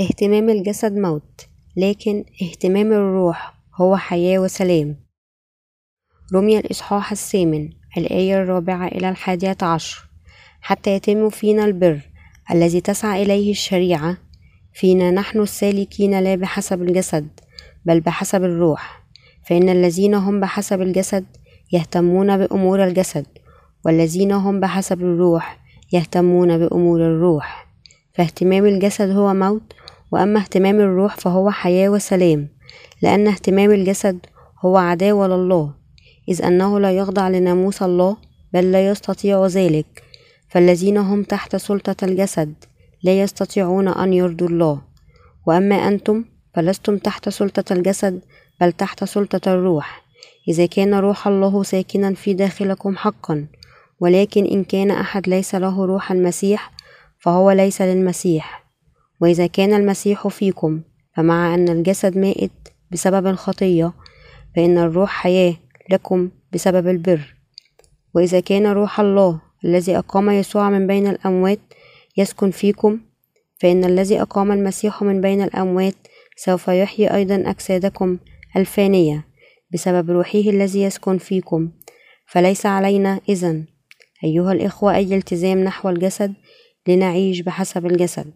اهتمام الجسد موت لكن اهتمام الروح هو حياة وسلام. رمي الإصحاح الثامن الآية الرابعة إلى الحادية عشر. حتى يتم فينا البر الذي تسعى إليه الشريعة فينا نحن السالكين لا بحسب الجسد بل بحسب الروح. فإن الذين هم بحسب الجسد يهتمون بأمور الجسد والذين هم بحسب الروح يهتمون بأمور الروح. فاهتمام الجسد هو موت وأما اهتمام الروح فهو حياة وسلام لأن اهتمام الجسد هو عداوة لله. إذ أنه لا يخضع لناموس الله بل لا يستطيع ذلك. فالذين هم تحت سلطة الجسد لا يستطيعون أن يرضوا الله. وأما أنتم فلستم تحت سلطة الجسد بل تحت سلطة الروح. إذا كان روح الله ساكنا في داخلكم حقا ولكن إن كان أحد ليس له روح المسيح فهو ليس للمسيح. وإذا كان المسيح فيكم فمع أن الجسد مائت بسبب الخطية فإن الروح حياة لكم بسبب البر. وإذا كان روح الله الذي أقام يسوع من بين الأموات يسكن فيكم فإن الذي أقام المسيح من بين الأموات سوف يحيي أيضا أجسادكم الفانية بسبب روحه الذي يسكن فيكم. فليس علينا إذن أيها الإخوة أي التزام نحو الجسد لنعيش بحسب الجسد.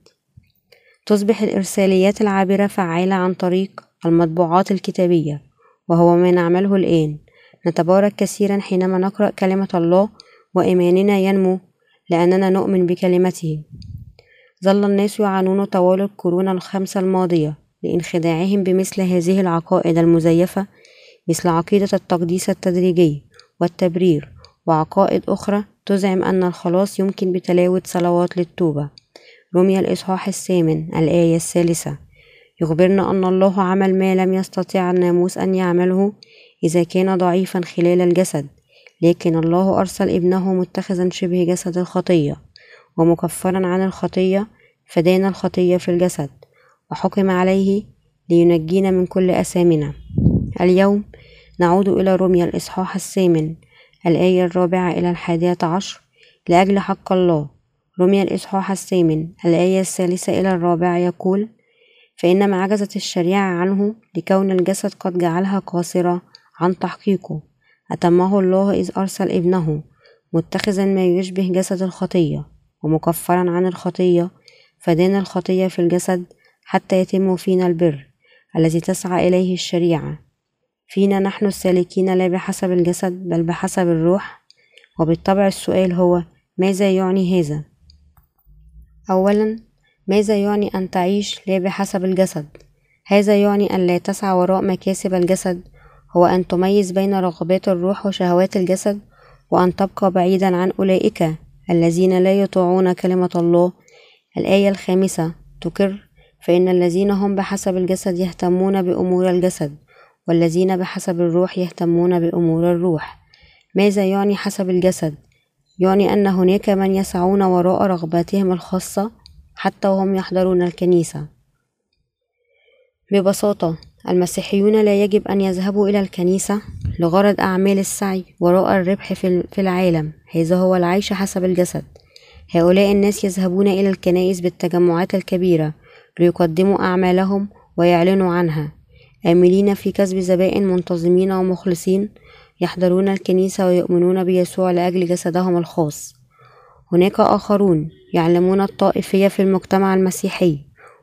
تصبح الإرساليات العابرة فعالة عن طريق المطبوعات الكتابية وهو ما نعمله الآن. نتبارك كثيرا حينما نقرأ كلمة الله وإيماننا ينمو لأننا نؤمن بكلمته. ظل الناس يعانون طوال القرون الخمسة الماضية لانخداعهم بمثل هذه العقائد المزيفة مثل عقيدة التقديس التدريجي والتبرير وعقائد أخرى تزعم أن الخلاص يمكن بتلاوة صلوات للتوبة. رمي الإصحاح الثامن الآية الثالثة. يخبرنا أن الله عمل ما لم يستطع الناموس أن يعمله إذا كان ضعيفا خلال الجسد لكن الله أرسل ابنه متخذا شبه جسد الخطية ومكفرا عن الخطية فدان الخطية في الجسد وحكم عليه لينجينا من كل أثامنا. اليوم نعود إلى رمي الإصحاح الثامن الآية الرابعة إلى الحادية عشر. لأجل حق الله رمي الإصحاح الثامن الآية الثالثة إلى الرابعة يقول فإنما عجزت الشريعة عنه لكون الجسد قد جعلها قاصرة عن تحقيقه. أتمه الله إذ أرسل ابنه متخذا ما يشبه جسد الخطية ومكفرا عن الخطية فدان الخطية في الجسد حتى يتم فينا البر الذي تسعى إليه الشريعة. فينا نحن السالكين لا بحسب الجسد بل بحسب الروح. وبالطبع السؤال هو ماذا يعني هذا؟ أولا ماذا يعني أن تعيش لا بحسب الجسد؟ هذا يعني أن لا تسعى وراء مكاسب الجسد هو أن تميز بين رغبات الروح وشهوات الجسد وأن تبقى بعيدا عن أولئك الذين لا يطيعون كلمة الله. الآية الخامسة تكر فإن الذين هم بحسب الجسد يهتمون بأمور الجسد والذين بحسب الروح يهتمون بأمور الروح. ماذا يعني حسب الجسد؟ يعني أن هناك من يسعون وراء رغباتهم الخاصة حتى وهم يحضرون الكنيسة. ببساطة المسيحيون لا يجب أن يذهبوا إلى الكنيسة لغرض أعمال السعي وراء الربح في العالم. هذا هو العيش حسب الجسد. هؤلاء الناس يذهبون إلى الكنائس بالتجمعات الكبيرة ليقدموا أعمالهم ويعلنوا عنها. آملين في كسب زبائن منتظمين ومخلصين يحضرون الكنيسة ويؤمنون بيسوع لأجل جسدهم الخاص. هناك آخرون يعلمون الطائفية في المجتمع المسيحي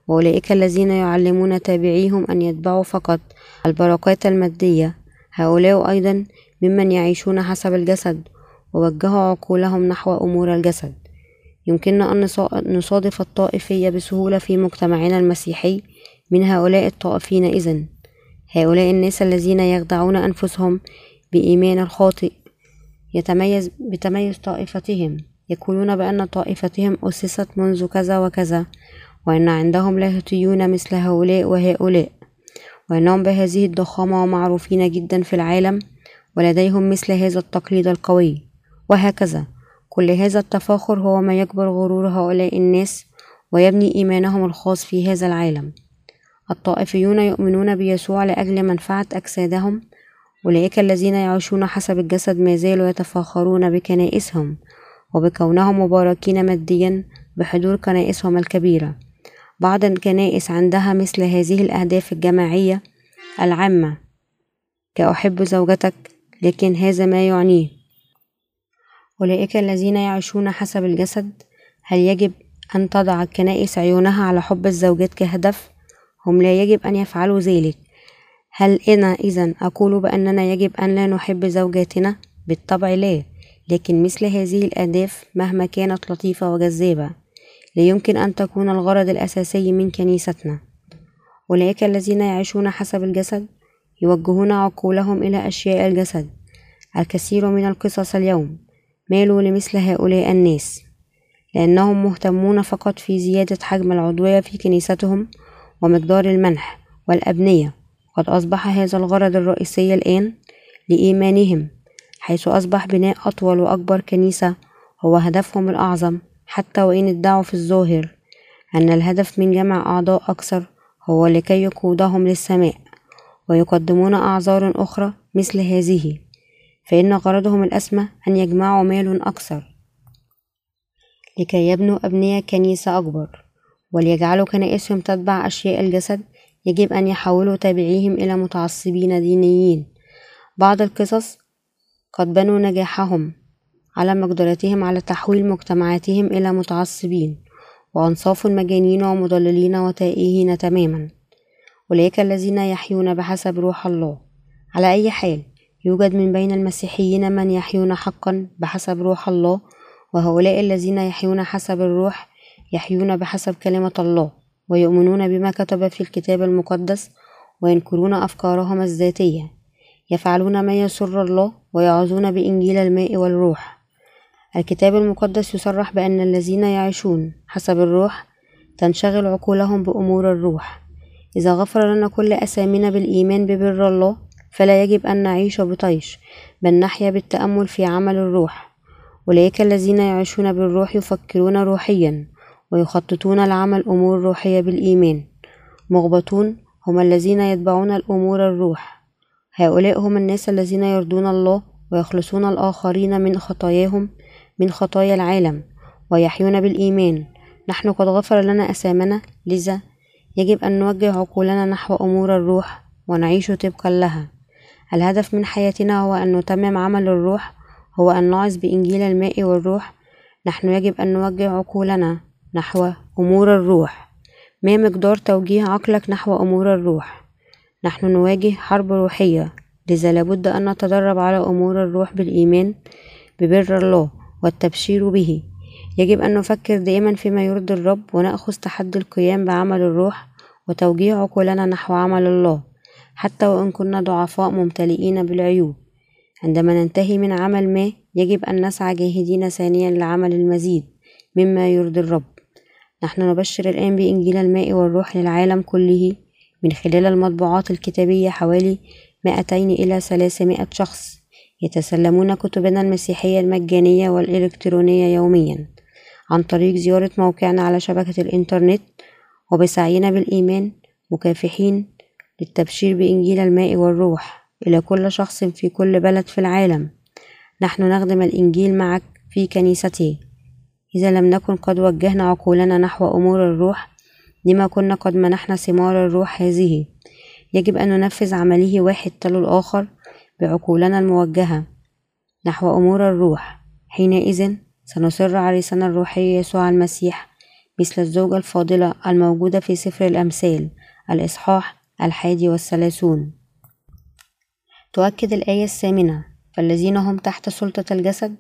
وأولئك الذين يعلمون تابعيهم أن يتبعوا فقط البركات المادية. هؤلاء أيضا ممن يعيشون حسب الجسد ووجهوا عقولهم نحو أمور الجسد. يمكننا أن نصادف الطائفية بسهولة في مجتمعنا المسيحي من هؤلاء الطائفين إذن. هؤلاء الناس الذين يخدعون أنفسهم بإيمان الخاطئ يتميز بتميز طائفتهم يقولون بأن طائفتهم أسست منذ كذا وكذا وأن عندهم لاهوتيون مثل هؤلاء وهؤلاء وأنهم بهذه الضخامة ومعروفين جدا في العالم ولديهم مثل هذا التقليد القوي. وهكذا كل هذا التفاخر هو ما يكبر غرور هؤلاء الناس ويبني إيمانهم الخاص في هذا العالم. الطائفيون يؤمنون بيسوع لأجل منفعة أجسادهم أولئك الذين يعيشون حسب الجسد ما زالوا يتفاخرون بكنائسهم وبكونهم مباركين ماديا بحضور كنائسهم الكبيرة. بعض الكنائس عندها مثل هذه الأهداف الجماعية العامة كأحب زوجتك لكن هذا ما يعنيه أولئك الذين يعيشون حسب الجسد هل يجب أن تضع الكنائس عيونها على حب الزوجات كهدف؟ هم لا يجب أن يفعلوا ذلك هل أنا إذا أقول بأننا يجب أن لا نحب زوجاتنا؟ بالطبع لا لكن مثل هذه الأهداف مهما كانت لطيفة وجذابة لا يمكن أن تكون الغرض الأساسي من كنيستنا. أولئك الذين يعيشون حسب الجسد يوجهون عقولهم إلى أشياء الجسد الكثير من القصص اليوم. مالوا لمثل هؤلاء الناس؟ لأنهم مهتمون فقط في زيادة حجم العضوية في كنيستهم ومقدار المنح والأبنية. قد أصبح هذا الغرض الرئيسي الآن لإيمانهم حيث أصبح بناء أطول وأكبر كنيسة هو هدفهم الأعظم حتى وإن ادعوا في الظاهر أن الهدف من جمع أعضاء أكثر هو لكي يقودهم للسماء ويقدمون أعذار أخرى مثل هذه فإن غرضهم الأسمى أن يجمعوا مال أكثر. لكي يبنوا أبنية كنيسة أكبر وليجعلوا كنائسهم تتبع أشياء الجسد يجب أن يحولوا تابعيهم إلى متعصبين دينيين. بعض القصص قد بنوا نجاحهم على مقدرتهم على تحويل مجتمعاتهم إلى متعصبين وأنصاف مجانين ومضللين وتائهين تماما. أولئك الذين يحيون بحسب روح الله. على أي حال يوجد من بين المسيحيين من يحيون حقا بحسب روح الله وهؤلاء الذين يحيون حسب الروح يحيون بحسب كلمة الله. ويؤمنون بما كتب في الكتاب المقدس وينكرون أفكارهم الذاتية يفعلون ما يسر الله ويعظون بإنجيل الماء والروح. الكتاب المقدس يصرح بأن الذين يعيشون حسب الروح تنشغل عقولهم بأمور الروح. إذا غفر لنا كل أسامنا بالإيمان ببر الله فلا يجب أن نعيش بطيش بل نحيا بالتأمل في عمل الروح. أولئك الذين يعيشون بالروح يفكرون روحيا. ويخططون لعمل أمور روحية بالإيمان. مغبطون هم الذين يتبعون الأمور الروح. هؤلاء هم الناس الذين يرضون الله ويخلصون الآخرين من خطاياهم من خطايا العالم ويحيون بالإيمان. نحن قد غفر لنا أسامنا لذا يجب أن نوجه عقولنا نحو أمور الروح ونعيش طبقا لها. الهدف من حياتنا هو أن نتمم عمل الروح هو أن نعظ بإنجيل الماء والروح. نحن يجب أن نوجه عقولنا نحو أمور الروح. ما مقدار توجيه عقلك نحو أمور الروح؟ نحن نواجه حرب روحية لذا لابد أن نتدرب على أمور الروح بالإيمان ببر الله والتبشير به. يجب أن نفكر دائما فيما يرضي الرب ونأخذ تحدي القيام بعمل الروح وتوجيه عقولنا نحو عمل الله حتى وإن كنا ضعفاء ممتلئين بالعيوب. عندما ننتهي من عمل ما يجب أن نسعى جاهدين ثانيا لعمل المزيد مما يرضي الرب. نحن نبشر الآن بإنجيل الماء والروح للعالم كله من خلال المطبوعات الكتابية حوالي مائتين إلى ثلاثمائة شخص يتسلمون كتبنا المسيحية المجانية والإلكترونية يوميا عن طريق زيارة موقعنا على شبكة الإنترنت وبسعينا بالإيمان مكافحين للتبشير بإنجيل الماء والروح إلى كل شخص في كل بلد في العالم. نحن نخدم الإنجيل معك في كنيسته إذا لم نكن قد وجهنا عقولنا نحو أمور الروح لما كنا قد منحنا ثمار الروح هذه. يجب أن ننفذ عمله واحد تلو الآخر بعقولنا الموجهة نحو أمور الروح. حينئذ سنصر عريسنا الروحي يسوع المسيح مثل الزوجة الفاضلة الموجودة في سفر الأمثال الإصحاح الحادي والثلاثون. تؤكد الآية الثامنة فالذين هم تحت سلطة الجسد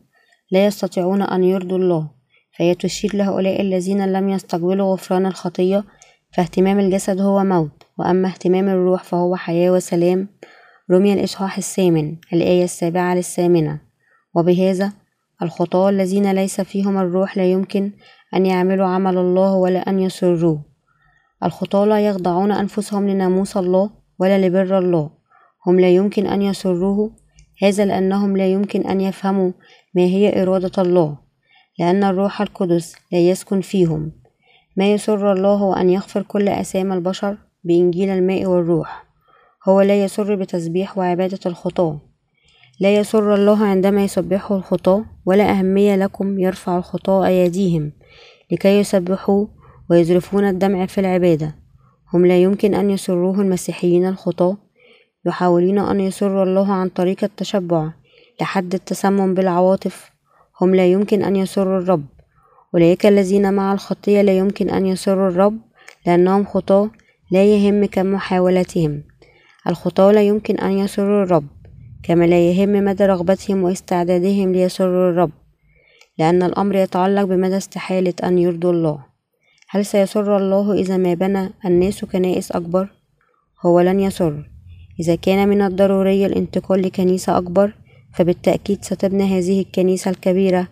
لا يستطيعون أن يرضوا الله. فهي تشير لهؤلاء الذين لم يستقبلوا غفران الخطية فاهتمام الجسد هو موت وأما اهتمام الروح فهو حياة وسلام. رمي الإصحاح الثامن الآية السابعة للثامنة. وبهذا الخطاة الذين ليس فيهم الروح لا يمكن أن يعملوا عمل الله ولا أن يسروه. الخطاة لا يخضعون أنفسهم لناموس الله ولا لبر الله. هم لا يمكن أن يسروه هذا لأنهم لا يمكن أن يفهموا ما هي إرادة الله. لأن الروح القدس لا يسكن فيهم. ما يسر الله أن يغفر كل أسام البشر بإنجيل الماء والروح. هو لا يسر بتسبيح وعبادة الخطاة. لا يسر الله عندما يسبحوا الخطاة ولا أهمية لكم يرفع الخطاة أيديهم لكي يسبحوه ويزرفون الدمع في العبادة. هم لا يمكن أن يسروه المسيحيين الخطاة. يحاولون أن يسروا الله عن طريق التشبع لحد التسمم بالعواطف هم لا يمكن أن يسروا الرب. أولئك الذين مع الخطية لا يمكن أن يسروا الرب لأنهم خطاة لا يهم كم محاولتهم الخطاة لا يمكن أن يسروا الرب كما لا يهم مدى رغبتهم واستعدادهم ليسروا الرب لأن الأمر يتعلق بمدى استحالة أن يرضوا الله. هل سيسر الله إذا ما بنى الناس كنائس أكبر؟ هو لن يسر. إذا كان من الضروري الانتقال لكنيسة أكبر فبالتأكيد ستبنى هذه الكنيسة الكبيرة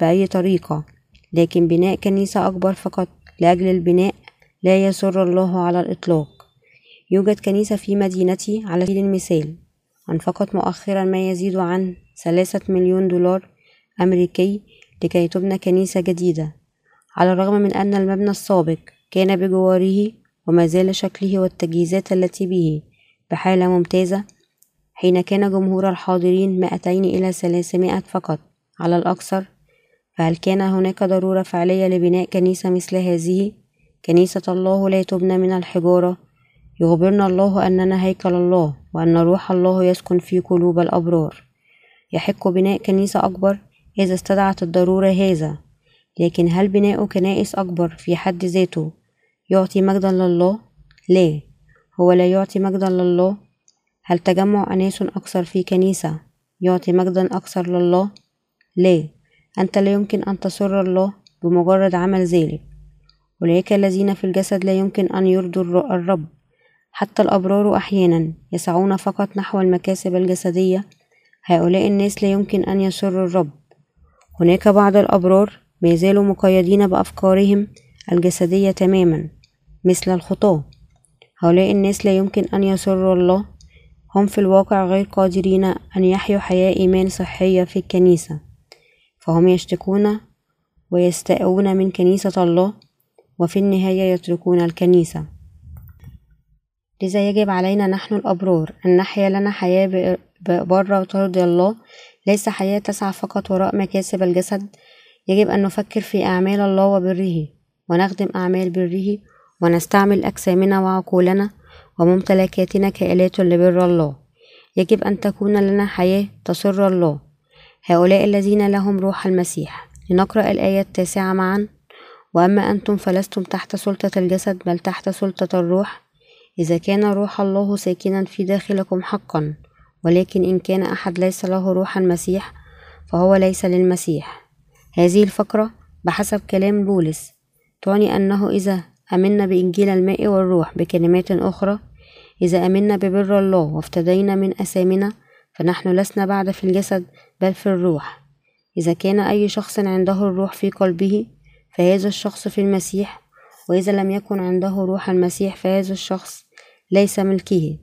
بأي طريقة لكن بناء كنيسة أكبر فقط لأجل البناء لا يسر الله على الإطلاق. يوجد كنيسة في مدينتي على سبيل المثال أنفقت مؤخرا ما يزيد عن ثلاثة مليون دولار أمريكي لكي تبنى كنيسة جديدة على الرغم من أن المبنى السابق كان بجواره وما زال شكله والتجهيزات التي به بحالة ممتازة حين كان جمهور الحاضرين مائتين إلى ثلاثمائة فقط على الأكثر فهل كان هناك ضرورة فعلية لبناء كنيسة مثل هذه؟ كنيسة الله لا تبنى من الحجارة يخبرنا الله أننا هيكل الله وأن روح الله يسكن في قلوب الأبرار يحق بناء كنيسة أكبر إذا استدعت الضرورة هذا لكن هل بناء كنائس أكبر في حد ذاته يعطي مجدا لله؟ لا هو لا يعطي مجدا لله هل تجمع أناس أكثر في كنيسة يعطي مجدا أكثر لله؟ لا أنت لا يمكن أن تسر الله بمجرد عمل ذلك. أولئك الذين في الجسد لا يمكن أن يرضوا الرب. حتى الأبرار أحيانا يسعون فقط نحو المكاسب الجسدية. هؤلاء الناس لا يمكن أن يسروا الرب. هناك بعض الأبرار ما زالوا مقيدين بأفكارهم الجسدية تماما مثل الخطاة. هؤلاء الناس لا يمكن أن يسروا الله هم في الواقع غير قادرين أن يحيوا حياة إيمان صحية في الكنيسة فهم يشتكون ويستاءون من كنيسة الله وفي النهاية يتركون الكنيسة. لذا يجب علينا نحن الأبرار أن نحيا لنا حياة بره ترضي الله. ليس حياة تسعى فقط وراء مكاسب الجسد. يجب أن نفكر في أعمال الله وبره ونخدم أعمال بره ونستعمل أجسامنا وعقولنا وممتلكاتنا كآلات لبر الله. يجب أن تكون لنا حياة تسر الله. هؤلاء الذين لهم روح المسيح. لنقرأ الآية التاسعة معا. وأما أنتم فلستم تحت سلطة الجسد بل تحت سلطة الروح. إذا كان روح الله ساكنا في داخلكم حقا ولكن إن كان أحد ليس له روح المسيح فهو ليس للمسيح. هذه الفقرة بحسب كلام بولس. تعني أنه إذا أمنا بإنجيل الماء والروح بكلمات أخرى إذا أمنا ببر الله وافتدينا من أثامنا فنحن لسنا بعد في الجسد بل في الروح. إذا كان أي شخص عنده الروح في قلبه فهذا الشخص في المسيح وإذا لم يكن عنده روح المسيح فهذا الشخص ليس ملكه.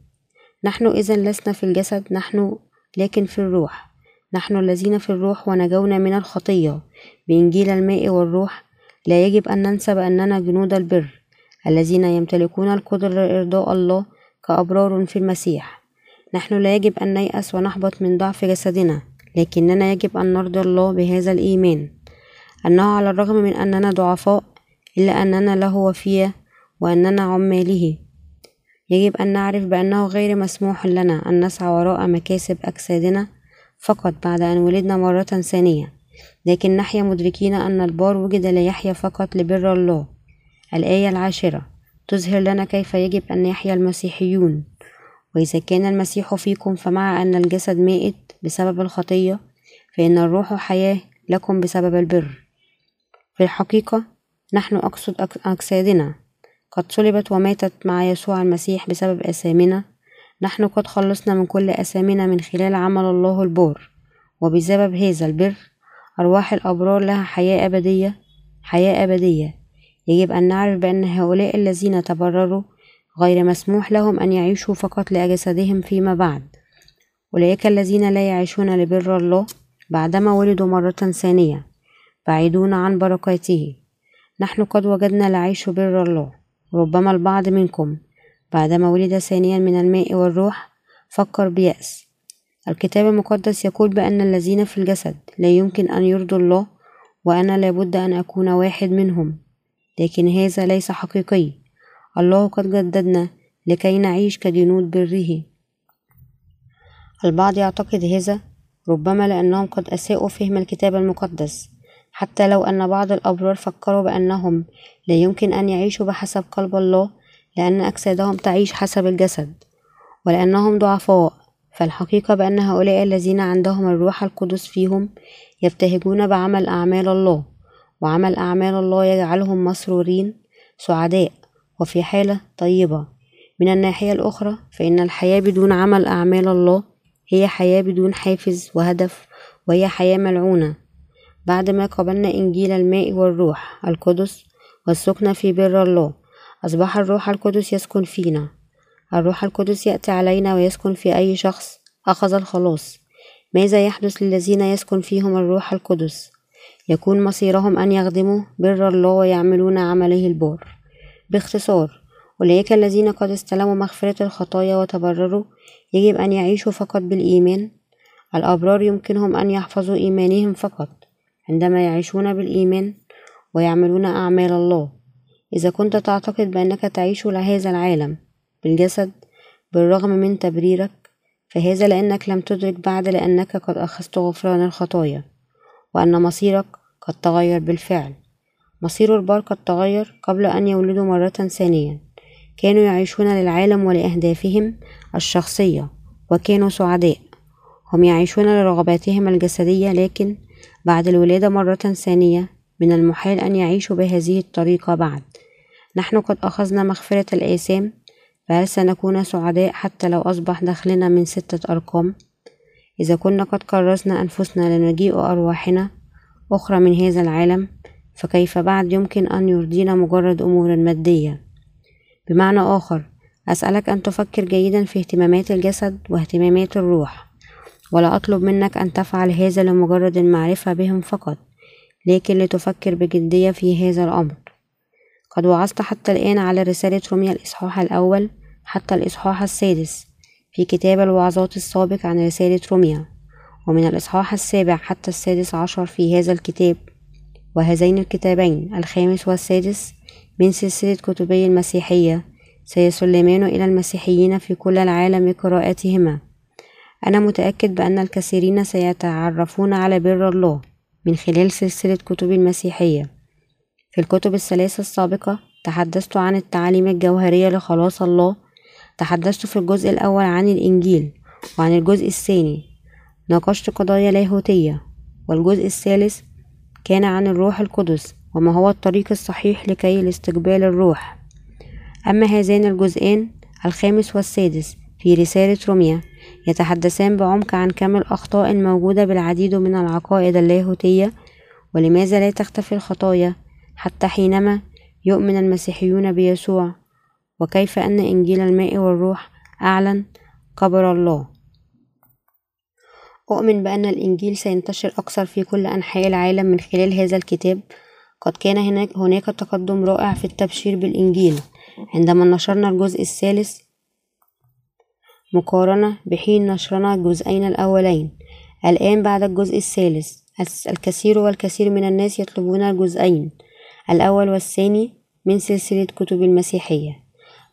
نحن إذا لسنا في الجسد نحن لكن في الروح. نحن الذين في الروح ونجونا من الخطية بإنجيل الماء والروح لا يجب أن ننسى بأننا جنود البر الذين يمتلكون القدرة لإرضاء الله كأبرار في المسيح. نحن لا يجب أن نيأس ونحبط من ضعف جسدنا لكننا يجب أن نرضي الله بهذا الإيمان. أنه على الرغم من أننا ضعفاء إلا أننا له وفية وأننا عماله يجب أن نعرف بأنه غير مسموح لنا أن نسعى وراء مكاسب أجسادنا فقط بعد أن ولدنا مرة ثانية. لكن نحيا مدركين أن البار وجد ليحيا فقط لبر الله. الآية العاشرة. تظهر لنا كيف يجب أن يحيا المسيحيون. وإذا كان المسيح فيكم فمع أن الجسد مائت بسبب الخطية فإن الروح حياة لكم بسبب البر. في الحقيقة نحن أقصد أجسادنا. قد صلبت وماتت مع يسوع المسيح بسبب أثامنا نحن قد خلصنا من كل أثامنا من خلال عمل الله البار. وبسبب هذا البر أرواح الأبرار لها حياة أبدية حياة أبدية. يجب أن نعرف بأن هؤلاء الذين تبرروا غير مسموح لهم أن يعيشوا فقط لأجسادهم فيما بعد. أولئك الذين لا يعيشون لبر الله بعدما ولدوا مرة ثانية بعيدون عن بركاته. نحن قد وجدنا العيش بر الله. ربما البعض منكم بعدما ولد ثانيا من الماء والروح فكر بيأس. الكتاب المقدس يقول بأن الذين في الجسد لا يمكن أن يرضوا الله وأنا لابد أن أكون واحد منهم لكن هذا ليس حقيقي. الله قد جددنا لكي نعيش كجنود بره. البعض يعتقد هذا ربما لأنهم قد أساءوا فهم الكتاب المقدس حتى لو أن بعض الأبرار فكروا بأنهم لا يمكن أن يعيشوا بحسب قلب الله لأن أجسادهم تعيش حسب الجسد ولأنهم ضعفاء. فالحقيقة بأن هؤلاء الذين عندهم الروح القدس فيهم يبتهجون بعمل أعمال الله وعمل أعمال الله يجعلهم مسرورين سعداء وفي حالة طيبة. من الناحية الأخرى فإن الحياة بدون عمل أعمال الله هي حياة بدون حافز وهدف وهي حياة ملعونة. بعدما قبلنا إنجيل الماء والروح القدس والسكنة في بر الله أصبح الروح القدس يسكن فينا. الروح القدس يأتي علينا ويسكن في أي شخص أخذ الخلاص. ماذا يحدث للذين يسكن فيهم الروح القدس؟ يكون مصيرهم أن يخدموا بر الله ويعملون عمله البار. باختصار أولئك الذين قد استلموا مغفرة الخطايا وتبرروا يجب أن يعيشوا فقط بالإيمان. الأبرار يمكنهم أن يحفظوا إيمانهم فقط عندما يعيشون بالإيمان ويعملون أعمال الله. إذا كنت تعتقد بأنك تعيش لهذا العالم بالجسد بالرغم من تبريرك فهذا لأنك لم تدرك بعد لأنك قد أخذت غفران الخطايا وأن مصيرك قد تغير بالفعل. مصير البار قد تغير قبل أن يولدوا مرة ثانية كانوا يعيشون للعالم ولأهدافهم الشخصية وكانوا سعداء. هم يعيشون لرغباتهم الجسدية لكن بعد الولادة مرة ثانية من المحال أن يعيشوا بهذه الطريقة بعد. نحن قد أخذنا مغفرة الآثام فهل سنكون سعداء حتى لو أصبح دخلنا من ستة أرقام؟ إذا كنا قد كرسنا أنفسنا لمجيء أرواحنا أخرى من هذا العالم فكيف بعد يمكن أن يرضينا مجرد أمور مادية بمعنى آخر أسألك أن تفكر جيدا في اهتمامات الجسد واهتمامات الروح ولا أطلب منك أن تفعل هذا لمجرد المعرفة بهم فقط لكن لتفكر بجدية في هذا الأمر قد وعظت حتى الآن على رسالة روميا الإصحاح الأول حتى الإصحاح السادس في كتاب الوعظات السابق عن رسالة روميا ومن الإصحاح السابع حتى السادس عشر في هذا الكتاب وهذين الكتابين الخامس والسادس من سلسلة كتبي المسيحية سيسلمان إلى المسيحيين في كل العالم قراءتهما. أنا متأكد بأن الكثيرين سيتعرفون على بر الله من خلال سلسلة كتب المسيحية. في الكتب الثلاثة السابقة تحدثت عن التعاليم الجوهرية لخلاص الله تحدثت في الجزء الأول عن الإنجيل وعن الجزء الثاني. ناقشت قضايا لاهوتية والجزء الثالث كان عن الروح القدس وما هو الطريق الصحيح لكي لاستقبال الروح. أما هذان الجزئان الخامس والسادس في رسالة روميا يتحدثان بعمق عن كم الأخطاء الموجودة بالعديد من العقائد اللاهوتية ولماذا لا تختفي الخطايا حتى حينما يؤمن المسيحيون بيسوع؟ وكيف أن إنجيل الماء والروح أعلن قبر الله. أؤمن بأن الإنجيل سينتشر أكثر في كل أنحاء العالم من خلال هذا الكتاب. قد كان هناك, هناك تقدم رائع في التبشير بالإنجيل. عندما نشرنا الجزء الثالث مقارنة بحين نشرنا الجزئين الأولين. الآن بعد الجزء الثالث الكثير والكثير من الناس يطلبون الجزئين. الأول والثاني من سلسلة كتب المسيحية.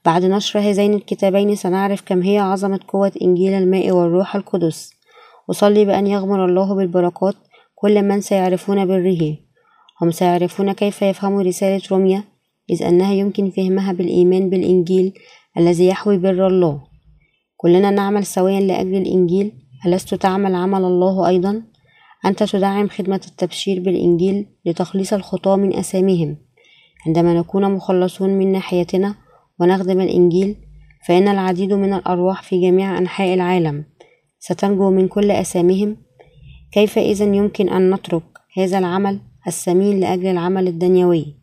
بعد نشر هذين الكتابين سنعرف كم هي عظمة قوة إنجيل الماء والروح القدس. أصلي بأن يغمر الله بالبركات كل من سيعرفون بره. هم سيعرفون كيف يفهموا رسالة روميا إذ أنها يمكن فهمها بالإيمان بالإنجيل الذي يحوي بر الله. كلنا نعمل سويا لأجل الإنجيل. ألست تعمل عمل الله أيضا؟ أنت تدعم خدمة التبشير بالإنجيل لتخليص الخطاة من أساميهم عندما نكون مخلصون من ناحيتنا ونخدم الإنجيل فإن العديد من الأرواح في جميع أنحاء العالم ستنجو من كل أساميهم كيف إذا يمكن أن نترك هذا العمل الثمين لأجل العمل الدنيوي؟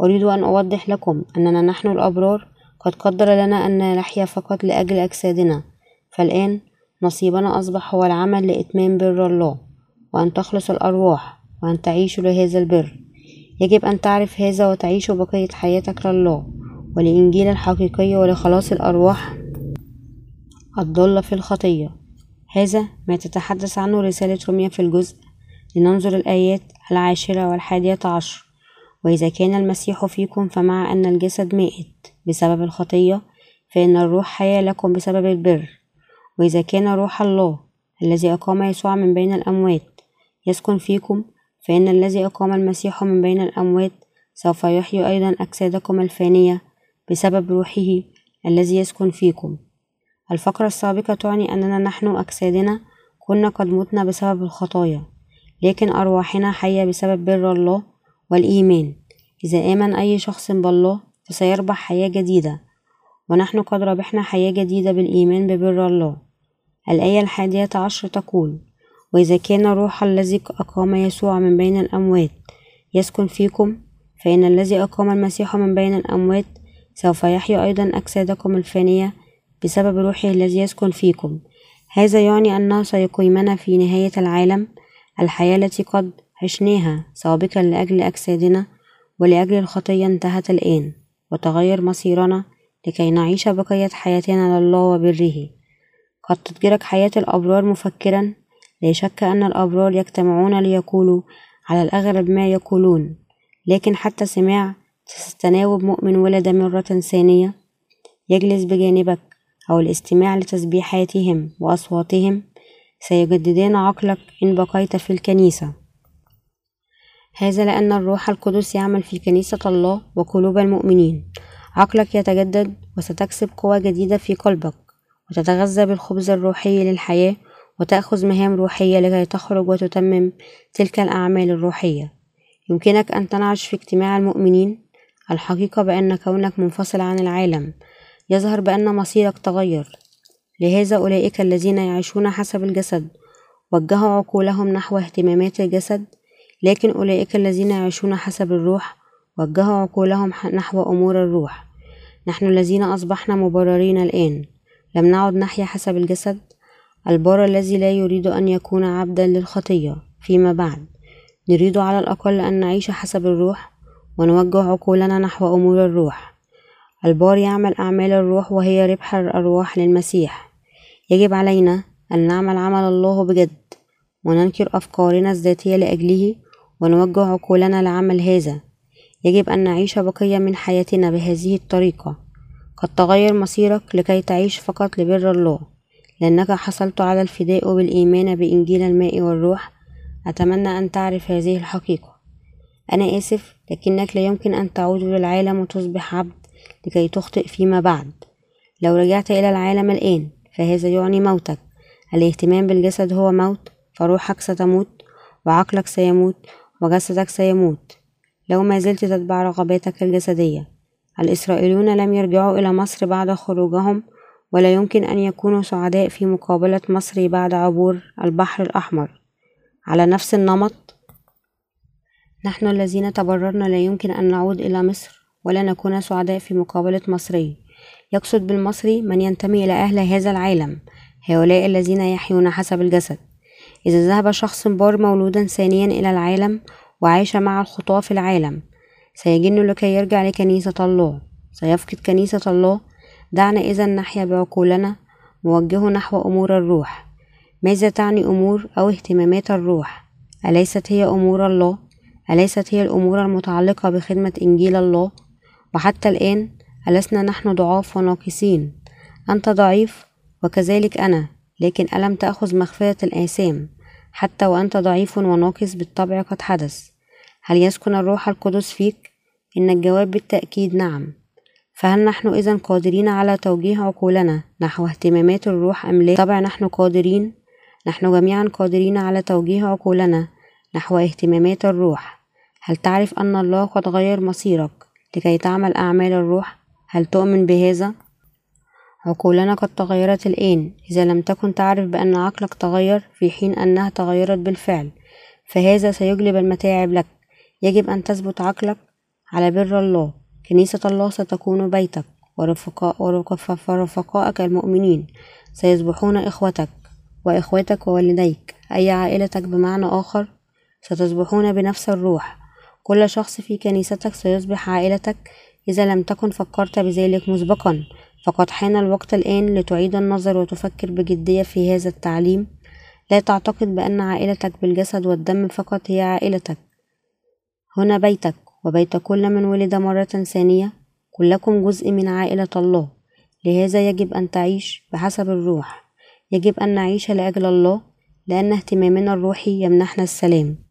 أريد أن أوضح لكم أننا نحن الأبرار قد قدر لنا أن نحيا فقط لأجل أجسادنا. فالآن نصيبنا أصبح هو العمل لإتمام بر الله وأن تخلص الأرواح وأن تعيش لهذا البر. يجب أن تعرف هذا وتعيش بقية حياتك لله. ولإنجيل الحقيقي ولخلاص الأرواح الضالة في الخطية. هذا ما تتحدث عنه رسالة روميا في الجزء لننظر الآيات العاشرة والحادية عشر. وإذا كان المسيح فيكم فمع أن الجسد مائت بسبب الخطية فإن الروح حياة لكم بسبب البر. وإذا كان روح الله الذي أقام يسوع من بين الأموات يسكن فيكم فإن الذي أقام المسيح من بين الأموات سوف يحيي أيضا أجسادكم الفانية بسبب روحه الذي يسكن فيكم. الفقرة السابقة تعني أننا نحن أجسادنا كنا قد متنا بسبب الخطايا لكن أرواحنا حية بسبب بر الله والإيمان. إذا آمن أي شخص بالله فسيربح حياة جديدة ونحن قد ربحنا حياة جديدة بالإيمان ببر الله. الآية الحادية عشر تقول وإذا كان روح الذي أقام يسوع من بين الأموات يسكن فيكم فإن الذي أقام المسيح من بين الأموات سوف يحيي أيضا أجسادكم الفانية بسبب روحه الذي يسكن فيكم. هذا يعني أنه سيقيمنا في نهاية العالم الحياة التي قد عشناها سابقا لأجل أجسادنا ولأجل الخطية انتهت الآن وتغير مصيرنا لكي نعيش بقية حياتنا لله وبره. قد تتجرك حياة الأبرار مفكرا. لا شك أن الأبرار يجتمعون ليقولوا على الأغلب ما يقولون لكن حتى سماع تستناوب مؤمن ولد مرة ثانية يجلس بجانبك أو الاستماع لتسبيحاتهم وأصواتهم سيجددان عقلك إن بقيت في الكنيسة. هذا لأن الروح القدس يعمل في كنيسة الله وقلوب المؤمنين. عقلك يتجدد وستكسب قوة جديدة في قلبك وتتغذى بالخبز الروحي للحياة وتأخذ مهام روحية لكي تخرج وتتمم تلك الأعمال الروحية. يمكنك أن تنعش في اجتماع المؤمنين الحقيقة بأن كونك منفصل عن العالم يظهر بأن مصيرك تغير. لهذا أولئك الذين يعيشون حسب الجسد وجهوا عقولهم نحو اهتمامات الجسد لكن أولئك الذين يعيشون حسب الروح وجهوا عقولهم نحو أمور الروح. نحن الذين أصبحنا مبررين الآن. لم نعد نحيا حسب الجسد. البار الذي لا يريد أن يكون عبدا للخطية. فيما بعد نريد على الأقل أن نعيش حسب الروح ونوجه عقولنا نحو أمور الروح. البار يعمل أعمال الروح وهي ربح الأرواح للمسيح. يجب علينا أن نعمل عمل الله بجد وننكر أفكارنا الذاتية لأجله ونوجه عقولنا لعمل هذا. يجب أن نعيش بقية من حياتنا بهذه الطريقة. قد تغير مصيرك لكي تعيش فقط لبر الله. لأنك حصلت على الفداء بالإيمان بإنجيل الماء والروح. أتمنى أن تعرف هذه الحقيقة. أنا آسف. لكنك لا يمكن أن تعود للعالم وتصبح عبد لكي تخطئ فيما بعد. لو رجعت إلى العالم الآن فهذا يعني موتك. الاهتمام بالجسد هو موت فروحك ستموت وعقلك سيموت وجسدك سيموت. لو ما زلت تتبع رغباتك الجسدية الإسرائيليون لم يرجعوا إلى مصر بعد خروجهم ولا يمكن أن يكونوا سعداء في مقابلة مصر بعد عبور البحر الأحمر. على نفس النمط نحن الذين تبررنا لا يمكن أن نعود إلى مصر ولا نكون سعداء في مقابلة مصري. يقصد بالمصري من ينتمي إلى أهل هذا العالم هؤلاء الذين يحيون حسب الجسد. إذا ذهب شخص بار مولودا ثانيا إلى العالم وعاش مع الخطاة في العالم سيجن لكي يرجع لكنيسة الله. سيفقد كنيسة الله. دعنا إذا نحيا بعقولنا موجه نحو أمور الروح. ماذا تعني أمور أو اهتمامات الروح؟ أليست هي أمور الله؟ أليست هي الأمور المتعلقة بخدمة إنجيل الله؟ وحتى الآن ألسنا نحن ضعاف وناقصين؟ أنت ضعيف وكذلك أنا لكن ألم تأخذ مغفرة الآثام؟ حتى وأنت ضعيف وناقص بالطبع قد حدث. هل يسكن الروح القدس فيك؟ إن الجواب بالتأكيد نعم. فهل نحن إذا قادرين على توجيه عقولنا نحو اهتمامات الروح أم لا؟ طبعا نحن قادرين. نحن جميعا قادرين على توجيه عقولنا نحو اهتمامات الروح. هل تعرف أن الله قد غير مصيرك لكي تعمل أعمال الروح؟ هل تؤمن بهذا؟ عقولنا قد تغيرت الآن إذا لم تكن تعرف بأن عقلك تغير في حين أنها تغيرت بالفعل فهذا سيجلب المتاعب لك. يجب أن تثبت عقلك على بر الله. كنيسة الله ستكون بيتك ورفقاء ورفقائك المؤمنين سيصبحون إخوتك وإخوتك ووالديك. أي عائلتك بمعنى آخر؟ ستصبحون بنفس الروح. كل شخص في كنيستك سيصبح عائلتك إذا لم تكن فكرت بذلك مسبقا. فقد حان الوقت الآن لتعيد النظر وتفكر بجدية في هذا التعليم. لا تعتقد بأن عائلتك بالجسد والدم فقط هي عائلتك. هنا بيتك وبيت كل من ولد مرة ثانية. كلكم جزء من عائلة الله. لهذا يجب أن تعيش بحسب الروح. يجب أن نعيش لأجل الله لأن اهتمامنا الروحي يمنحنا السلام.